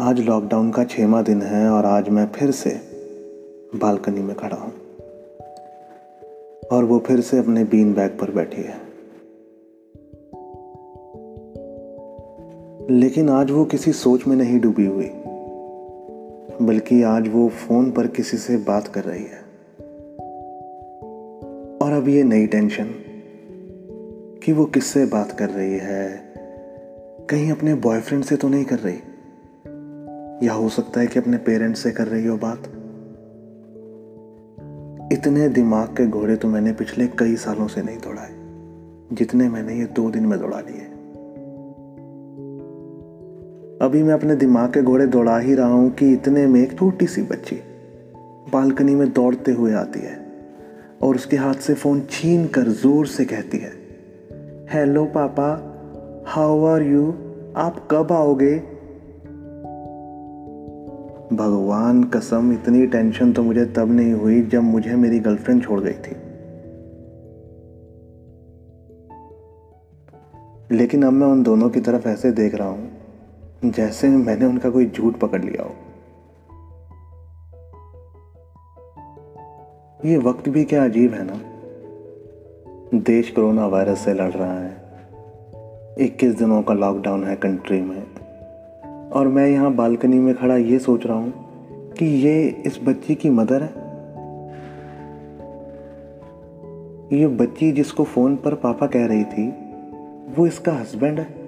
आज लॉकडाउन का छेवा दिन है और आज मैं फिर से बालकनी में खड़ा हूँ। और वो फिर से अपने बीन बैग पर बैठी है। लेकिन आज वो किसी सोच में नहीं डूबी हुई, बल्कि आज वो फ़ोन पर किसी से बात कर रही है। और अब ये नई टेंशन कि वो किससे बात कर रही है, कहीं अपने बॉयफ्रेंड से तो नहीं कर रही। या हो सकता है कि अपने पेरेंट्स से कर रही हो बात। इतने दिमाग के घोड़े तो मैंने पिछले कई सालों से नहीं दौड़ाए, जितने मैंने ये दो दिन में दौड़ा लिए। अभी मैं अपने दिमाग के घोड़े दौड़ा ही रहा हूँ कि इतने में एक छोटी सी बच्ची बालकनी में दौड़ते हुए आती है और उसके हाथ से फ़ोन छीन कर ज़ोर से कहती है, हेलो पापा, हाउ आर यू? आप कब आओगे? भगवान कसम, इतनी टेंशन तो मुझे तब नहीं हुई जब मुझे मेरी गर्लफ्रेंड छोड़ गई थी। लेकिन अब मैं उन दोनों की तरफ़ ऐसे देख रहा हूँ, जैसे मैंने उनका कोई झूठ पकड़ लिया हो। ये वक्त भी क्या अजीब है ना? देश कोरोना वायरस से लड़ रहा है। 21 दिनों का लॉकडाउन है कंट्री में। और मैं यहाँ बालकनी में खड़ा ये सोच रहा हूँ कि ये इस बच्ची की मदर है। ये बच्ची जिसको फ़ोन पर पापा कह रही थी, वो इसका हस्बैंड है।